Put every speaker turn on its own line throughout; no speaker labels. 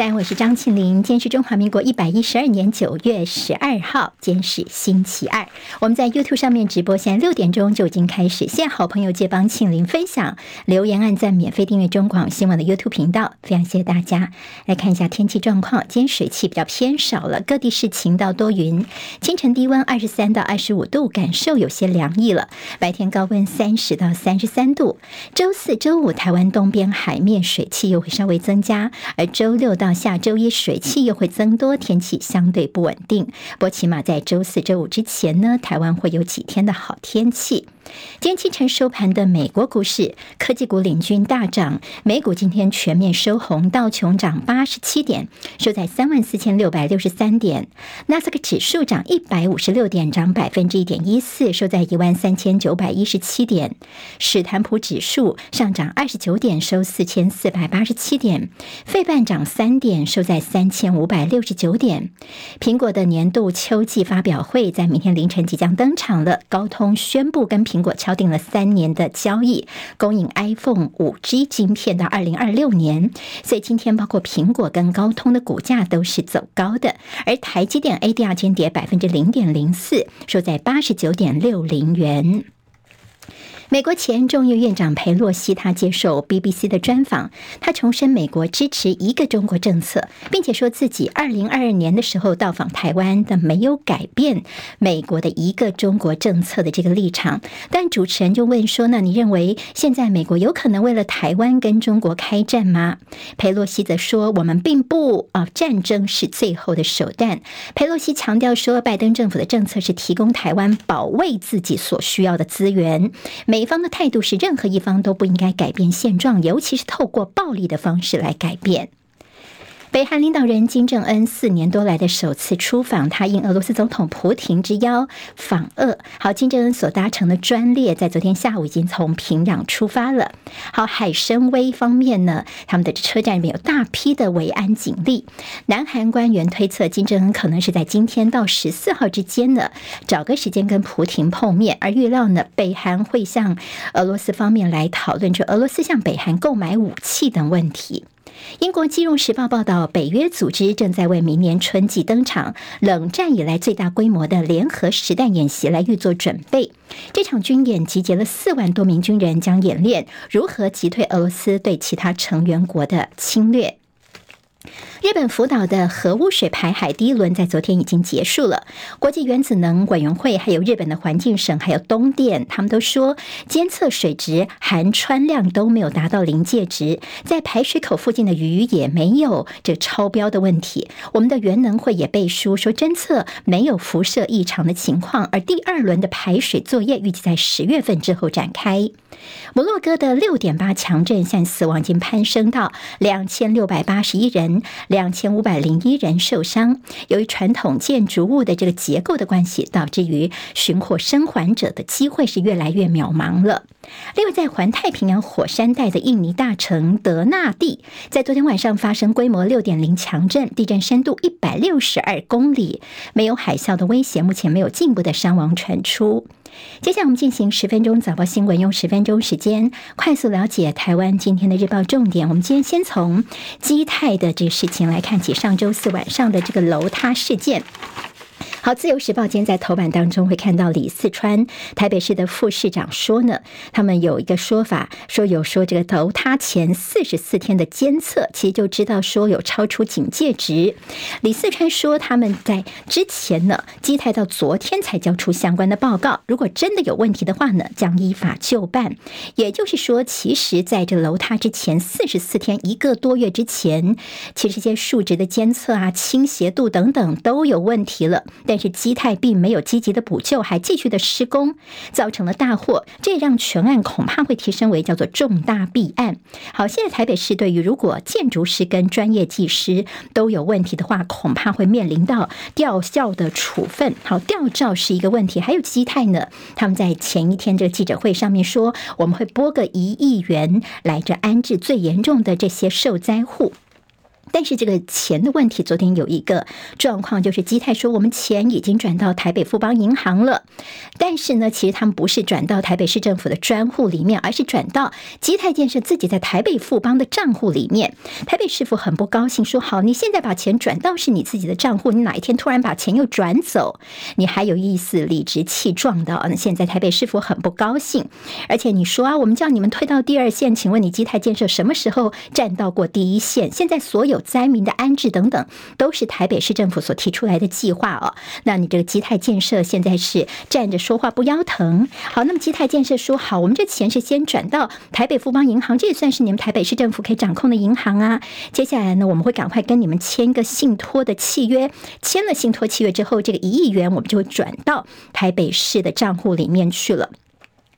在，我是张庆玲。今天是中华民国一百一十二年九月十二号，今天是星期二。我们在 YouTube 上面直播，现在六点钟就已经开始。现在好朋友借帮庆玲分享、留言、按赞、免费订阅中广新闻的 YouTube 频道，非常谢谢大家。来看一下天气状况，今天水汽比较偏少了，各地是晴到多云。清晨低温二十三到二十五度，感受有些凉意了。白天高温三十到三十三度。周四周五台湾东边海面水汽又会稍微增加，而周六到下周一水汽又会增多，天气相对不稳定。不过起码在周四、周五之前呢，台湾会有几天的好天气。今天清晨收盘的美国股市，科技股领军大涨，美股今天全面收红，道琼涨八十七点，收在三万四千六百六十三点；纳斯克指数涨一百五十六点，涨百分之一点一四，收在一万三千九百一十七点；史坦普指数上涨二十九点，收四千四百八十七点；费半涨三点，收在三千五百六十九点。苹果的年度秋季发表会在明天凌晨即将登场了，高通宣布跟苹苹果敲定了三年的交易，供应 iPhone 五 G 晶片到二零二六年。所以今天包括苹果跟高通的股价都是走高的，而台积电 ADR 间跌百分之零点零四，收在八十九点六零元。美国前众议院长佩洛西，他接受 BBC 的专访，他重申美国支持一个中国政策，并且说自己二零二二年的时候到访台湾的没有改变美国的一个中国政策的这个立场。但主持人就问说：“那你认为现在美国有可能为了台湾跟中国开战吗？”佩洛西则说：“我们并不啊，战争是最后的手段。”佩洛西强调说：“拜登政府的政策是提供台湾保卫自己所需要的资源。”美美方的态度是，任何一方都不应该改变现状，尤其是透过暴力的方式来改变。北韩领导人金正恩四年多来的首次出访，他应俄罗斯总统普京之邀访俄。好，金正恩所搭乘的专列在昨天下午已经从平壤出发了。好，海参崴方面呢，他们的车站里面有大批的维安警力。南韩官员推测，金正恩可能是在今天到十四号之间呢，找个时间跟普亭碰面，而预料呢，北韩会向俄罗斯方面来讨论，就俄罗斯向北韩购买武器等问题。英国《金融时报》报道，北约组织正在为明年春季登场冷战以来最大规模的联合实弹演习来预做准备。这场军演集结了四万多名军人，将演练如何击退俄罗斯对其他成员国的侵略。日本福岛的核污水排海第一轮在昨天已经结束了。国际原子能委员会、还有日本的环境省、还有东电，他们都说监测水质含氚量都没有达到临界值，在排水口附近的鱼也没有这超标的问题。我们的原能会也背书说侦测没有辐射异常的情况，而第二轮的排水作业预计在十月份之后展开。摩洛哥的六点八强震，现在死亡已经攀升到两千六百八十一人。两千五百零一人受伤。由于传统建筑物的这个结构的关系，导致于寻获生还者的机会是越来越渺茫了。另外，在环太平洋火山带的印尼大城德纳蒂，在昨天晚上发生规模六点零强震，地震深度一百六十二公里，没有海啸的威胁，目前没有进一步的伤亡传出。接下来我们进行十分钟早报新闻，用十分钟时间快速了解台湾今天的日报重点。我们今天先从基泰的这个事情来看起，上周四晚上的这个楼塌事件。好，《自由时报》今天在头版当中会看到李四川台北市的副市长说呢，他们有一个说法，说有说这个楼塌前四十四天的监测，其实就知道说有超出警戒值。李四川说他们在之前呢，基台到昨天才交出相关的报告，如果真的有问题的话呢，将依法就办。也就是说，其实在这楼塌之前四十四天，一个多月之前，其实这些数值的监测啊、倾斜度等等都有问题了。但是基泰并没有积极的补救，还继续的施工，造成了大祸，这让全案恐怕会提升为叫做重大弊案。好，现在台北市对于如果建筑师跟专业技师都有问题的话，恐怕会面临到吊销的处分。好，吊照是一个问题，还有基泰呢，他们在前一天这个记者会上面说，我们会拨个一亿元来着安置最严重的这些受灾户。但是这个钱的问题，昨天有一个状况，就是基泰说我们钱已经转到台北富邦银行了，但是呢，其实他们不是转到台北市政府的专户里面，而是转到基泰建设自己在台北富邦的账户里面。台北市府很不高兴，说好，你现在把钱转到是你自己的账户，你哪一天突然把钱又转走，你还有意思理直气壮的？那现在台北市府很不高兴，而且你说啊，我们叫你们退到第二线，请问你基泰建设什么时候站到过第一线？现在所有灾民的安置等等，都是台北市政府所提出来的计划哦。那你这个基泰建设现在是站着说话不腰疼。好，那么基泰建设说好，我们这钱是先转到台北富邦银行，这也算是你们台北市政府可以掌控的银行啊。接下来呢，我们会赶快跟你们签一个信托的契约，签了信托契约之后，这个一亿元我们就转到台北市的账户里面去了。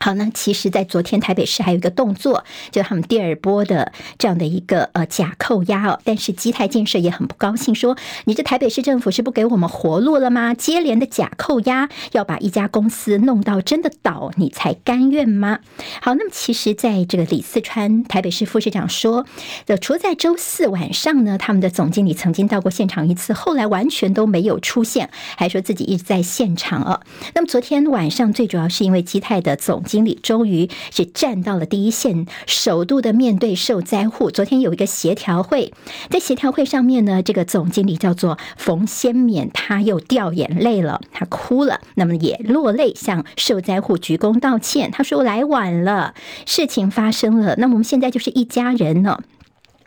好，那其实，在昨天台北市还有一个动作，就他们第二波的这样的一个呃假扣押哦。但是基泰建设也很不高兴，说你这台北市政府是不给我们活路了吗？接连的假扣押，要把一家公司弄到真的倒，你才甘愿吗？好，那么其实在这个李四川台北市副市长说，呃除了在周四晚上呢，他们的总经理曾经到过现场一次，后来完全都没有出现，还说自己一直在现场哦。那么昨天晚上最主要是因为基泰的总经理终于是站到了第一线，首度的面对受灾户。昨天有一个协调会，在协调会上面呢，这个总经理叫做冯先勉，他又掉眼泪了，他哭了，那么也落泪向受灾户鞠躬道歉。他说：“来晚了，事情发生了，那么我们现在就是一家人了。”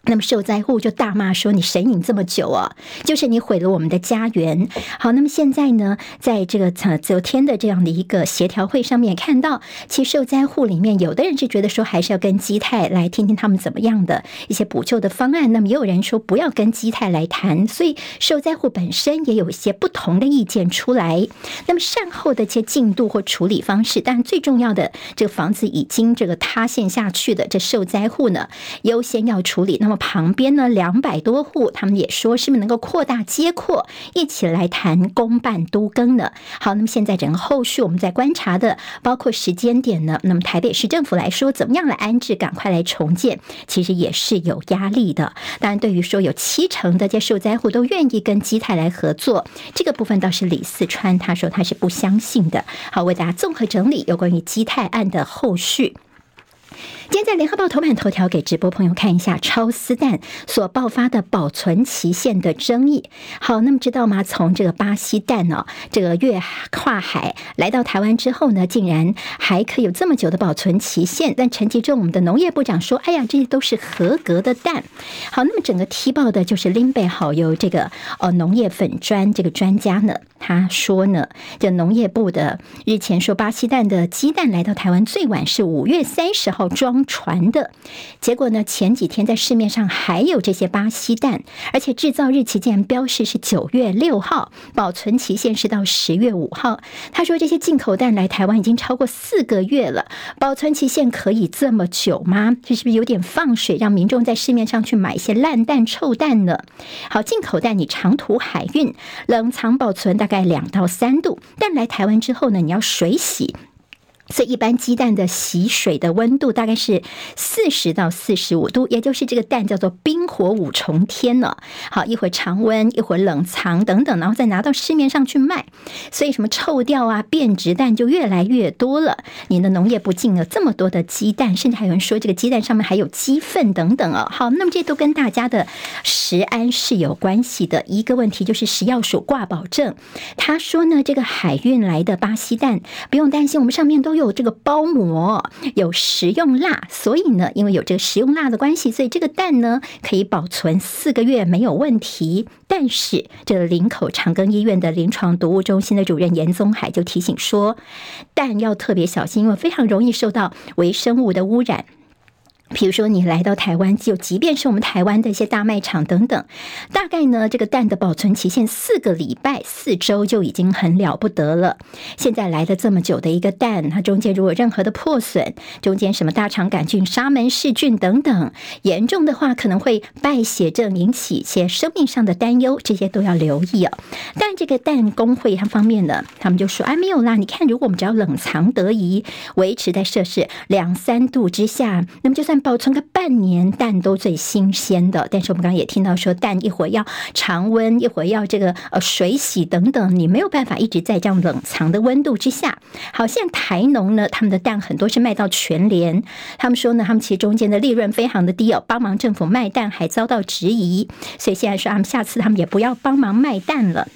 那么受灾户就大骂说：“你神隐这么久啊，就是你毁了我们的家园。”好，那么现在呢，在这个昨天的这样的一个协调会上面，看到其实受灾户里面有的人是觉得说，还是要跟基泰来听听他们怎么样的一些补救的方案。那么也有人说不要跟基泰来谈，所以受灾户本身也有一些不同的意见出来。那么善后的一些进度或处理方式，但最重要的，这个房子已经这个塌陷下去的这受灾户呢，优先要处理。那么旁边呢，两百多户，他们也说是不是能够扩大接扩，一起来谈公办都更呢？好，那么现在整个后续我们在观察的，包括时间点呢，那么台北市政府来说，怎么样来安置，赶快来重建，其实也是有压力的。当然，对于说有七成的这受灾户都愿意跟基泰来合作，这个部分倒是李四川他说他是不相信的。好，为大家综合整理有关于基泰案的后续。今天在联合报头版头条给直播朋友看一下超丝蛋所爆发的保存期限的争议。好，那么知道吗？从这个巴西蛋呢，这个越跨海来到台湾之后呢，竟然还可以有这么久的保存期限。但陈吉仲我们的农业部长说：“哎呀，这些都是合格的蛋。”好，那么整个踢爆的就是林北好友这个呃农业粉专这个专家呢，他说呢，这农业部的日前说巴西蛋的鸡蛋来到台湾最晚是五月三十号装。传的结果呢？前几天在市面上还有这些巴西蛋，而且制造日期竟然标示是九月六号，保存期限是到十月五号。他说这些进口蛋来台湾已经超过四个月了，保存期限可以这么久吗？这是不是有点放水，让民众在市面上去买一些烂蛋、臭蛋呢？好，进口蛋你长途海运，冷藏保存大概两到三度，但来台湾之后呢，你要水洗。所以，一般鸡蛋的洗水的温度大概是四十到四十五度，也就是这个蛋叫做冰火五重天呢。好，一会儿常温，一会儿冷藏等等，然后再拿到市面上去卖。所以，什么臭掉啊、变质蛋就越来越多了。你的农业部进了这么多的鸡蛋，甚至还有人说这个鸡蛋上面还有鸡粪等等哦。好，那么这都跟大家的食安是有关系的。一个问题就是食药署挂保证，他说呢，这个海运来的巴西蛋不用担心，我们上面都有。有这个包膜，有食用蜡，所以呢，因为有这个食用蜡的关系，所以这个蛋呢可以保存四个月没有问题。但是，这个林口长庚医院的临床毒物中心的主任严宗海就提醒说，蛋要特别小心，因为非常容易受到微生物的污染。比如说，你来到台湾，就即便是我们台湾的一些大卖场等等，大概呢，这个蛋的保存期限四个礼拜、四周就已经很了不得了。现在来了这么久的一个蛋，它中间如果任何的破损，中间什么大肠杆菌、沙门氏菌等等，严重的话可能会败血症，引起一些生命上的担忧，这些都要留意哦。但这个蛋工会它方面呢，他们就说：“哎，没有啦，你看，如果我们只要冷藏得宜，维持在摄氏两三度之下，那么就算。”保存个半年，蛋都最新鲜的。但是我们刚刚也听到说，蛋一会儿要常温，一会儿要这个呃水洗等等，你没有办法一直在这样冷藏的温度之下。好像台农呢，他们的蛋很多是卖到全联，他们说呢，他们其实中间的利润非常的低哦，帮忙政府卖蛋还遭到质疑，所以现在说他们下次他们也不要帮忙卖蛋了。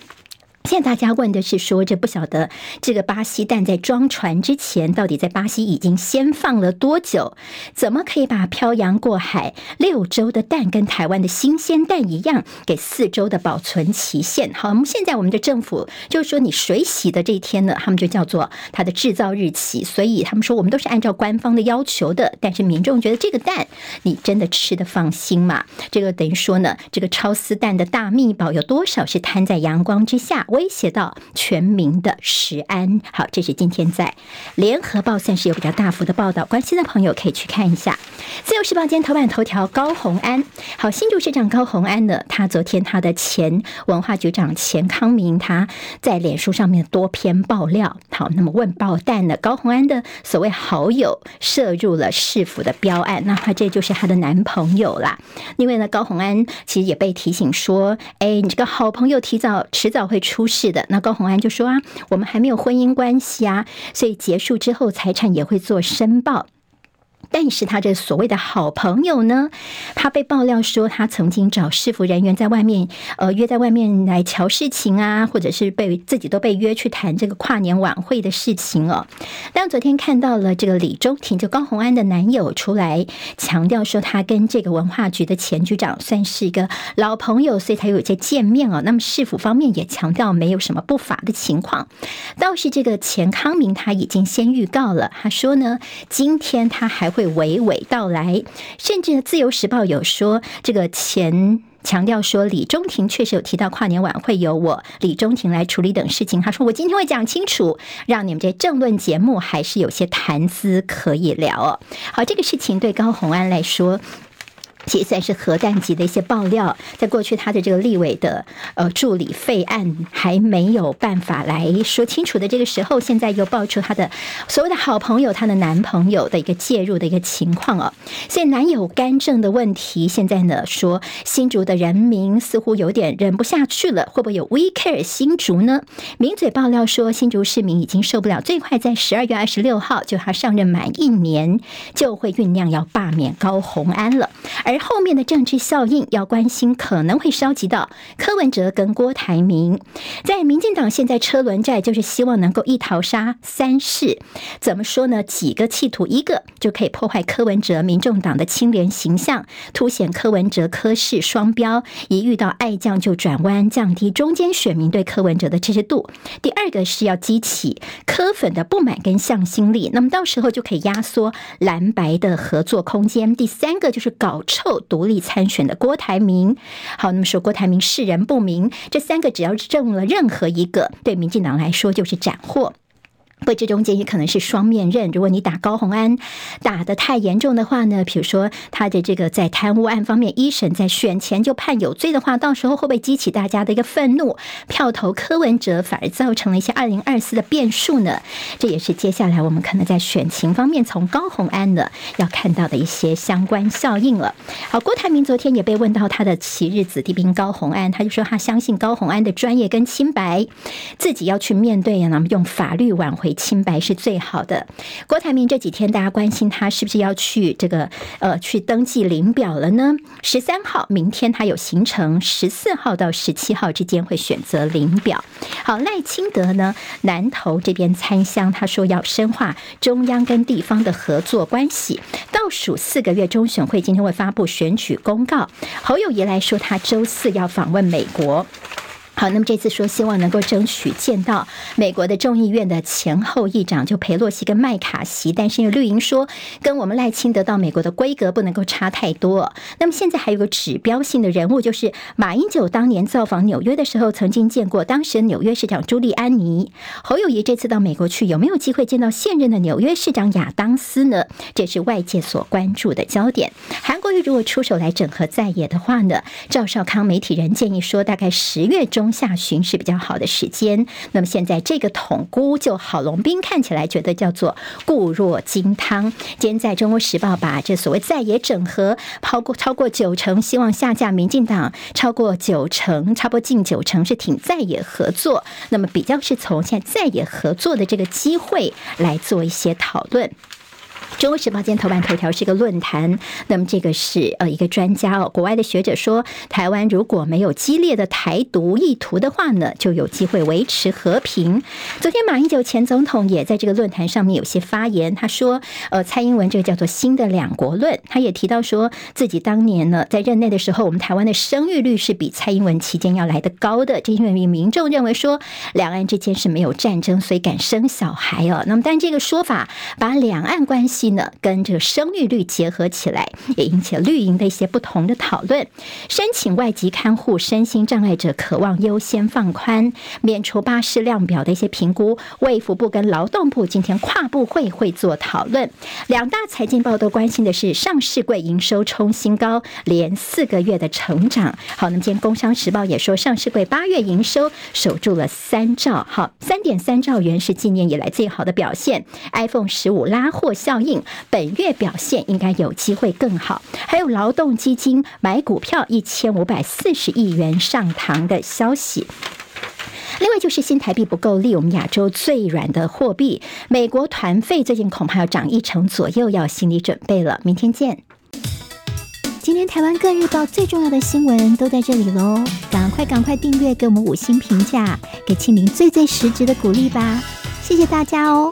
现在大家问的是说，这不晓得这个巴西蛋在装船之前，到底在巴西已经先放了多久？怎么可以把漂洋过海六周的蛋跟台湾的新鲜蛋一样，给四周的保存期限？好，我们现在我们的政府就是说，你水洗的这一天呢，他们就叫做它的制造日期，所以他们说我们都是按照官方的要求的。但是民众觉得这个蛋，你真的吃得放心吗？这个等于说呢，这个超丝蛋的大秘宝有多少是摊在阳光之下？威胁到全民的食安。好，这是今天在联合报算是有比较大幅的报道，关心的朋友可以去看一下。自由时报今天头版头条，高虹安。好，新竹市长高虹安呢，他昨天他的前文化局长钱康明，他在脸书上面多篇爆料。好，那么问爆弹呢，高虹安的所谓好友涉入了市府的标案，那他这就是他的男朋友啦。因为呢，高红安其实也被提醒说，哎，你这个好朋友提早迟早会出。是的，那高红安就说啊，我们还没有婚姻关系啊，所以结束之后财产也会做申报。但是他这所谓的好朋友呢，他被爆料说他曾经找市府人员在外面，呃，约在外面来瞧事情啊，或者是被自己都被约去谈这个跨年晚会的事情哦。但昨天看到了这个李中庭，就高虹安的男友出来强调说，他跟这个文化局的前局长算是一个老朋友，所以才有些见面哦。那么市府方面也强调没有什么不法的情况。倒是这个钱康明他已经先预告了，他说呢，今天他还会娓娓道来，甚至《自由时报》有说，这个前强调说，李中庭确实有提到跨年晚会由我李中庭来处理等事情。他说：“我今天会讲清楚，让你们这政论节目还是有些谈资可以聊哦。”好，这个事情对高红安来说。其实算是核弹级的一些爆料，在过去他的这个立委的呃助理费案还没有办法来说清楚的这个时候，现在又爆出他的所谓的好朋友，他的男朋友的一个介入的一个情况哦。所以男友干政的问题，现在呢说新竹的人民似乎有点忍不下去了，会不会有 We Care 新竹呢？名嘴爆料说，新竹市民已经受不了，最快在十二月二十六号就他上任满一年，就会酝酿要罢免高虹安了，而。而后面的政治效应要关心，可能会烧及到柯文哲跟郭台铭。在民进党现在车轮战，就是希望能够一淘杀三试。怎么说呢？几个企图，一个就可以破坏柯文哲民众党的清廉形象，凸显柯文哲柯氏双标，一遇到爱将就转弯，降低中间选民对柯文哲的支持度。第二个是要激起柯粉的不满跟向心力，那么到时候就可以压缩蓝白的合作空间。第三个就是搞臭后独立参选的郭台铭，好，那么说郭台铭世人不明，这三个只要中了任何一个，对民进党来说就是斩获。不，这中间也可能是双面刃。如果你打高虹安打得太严重的话呢，比如说他的这个在贪污案方面一审在选前就判有罪的话，到时候会不会激起大家的一个愤怒，票投柯文哲，反而造成了一些二零二四的变数呢？这也是接下来我们可能在选情方面从高虹安呢要看到的一些相关效应了。好，郭台铭昨天也被问到他的昔日子弟兵高虹安，他就说他相信高虹安的专业跟清白，自己要去面对，那么用法律挽回。清白是最好的。郭台铭这几天大家关心他是不是要去这个呃去登记领表了呢？十三号明天他有行程，十四号到十七号之间会选择领表。好，赖清德呢南投这边参乡，他说要深化中央跟地方的合作关系。倒数四个月，中选会今天会发布选举公告。侯友宜来说，他周四要访问美国。好，那么这次说希望能够争取见到美国的众议院的前后议长，就裴洛西跟麦卡锡，但是因为绿营说跟我们赖清德到美国的规格不能够差太多。那么现在还有个指标性的人物，就是马英九当年造访纽约的时候，曾经见过当时的纽约市长朱利安尼。侯友谊这次到美国去，有没有机会见到现任的纽约市长亚当斯呢？这是外界所关注的焦点。韩国瑜如果出手来整合在野的话呢，赵少康媒体人建议说，大概十月中。中下旬是比较好的时间。那么现在这个统估就郝龙斌看起来觉得叫做固若金汤。今天在中国时报把这所谓在野整合超过超过九成希望下架民进党，超过九成差不多近九成是挺在野合作。那么比较是从现在在野合作的这个机会来做一些讨论。中国时报今天头版头条是一个论坛，那么这个是呃一个专家哦，国外的学者说，台湾如果没有激烈的台独意图的话呢，就有机会维持和平。昨天马英九前总统也在这个论坛上面有些发言，他说，呃，蔡英文这个叫做新的两国论，他也提到说自己当年呢在任内的时候，我们台湾的生育率是比蔡英文期间要来得高的，这因为民众认为说两岸之间是没有战争，所以敢生小孩哦。那么但这个说法把两岸关系。呢，跟这个生育率结合起来，也引起了绿营的一些不同的讨论。申请外籍看护身心障碍者，渴望优先放宽免除巴士量表的一些评估。卫福部跟劳动部今天跨部会会做讨论。两大财经报都关心的是上市柜营收冲新高，连四个月的成长。好，那么今天工商时报也说，上市柜八月营收守住了三兆，好，三点三兆元是今年以来最好的表现。iPhone 十五拉货效应。本月表现应该有机会更好，还有劳动基金买股票一千五百四十亿元上堂的消息。另外就是新台币不够力，我们亚洲最软的货币，美国团费最近恐怕要涨一成左右，要心理准备了。明天见。今天台湾各日报最重要的新闻都在这里喽，赶快赶快订阅，给我们五星评价，给庆玲最最实质的鼓励吧，谢谢大家哦。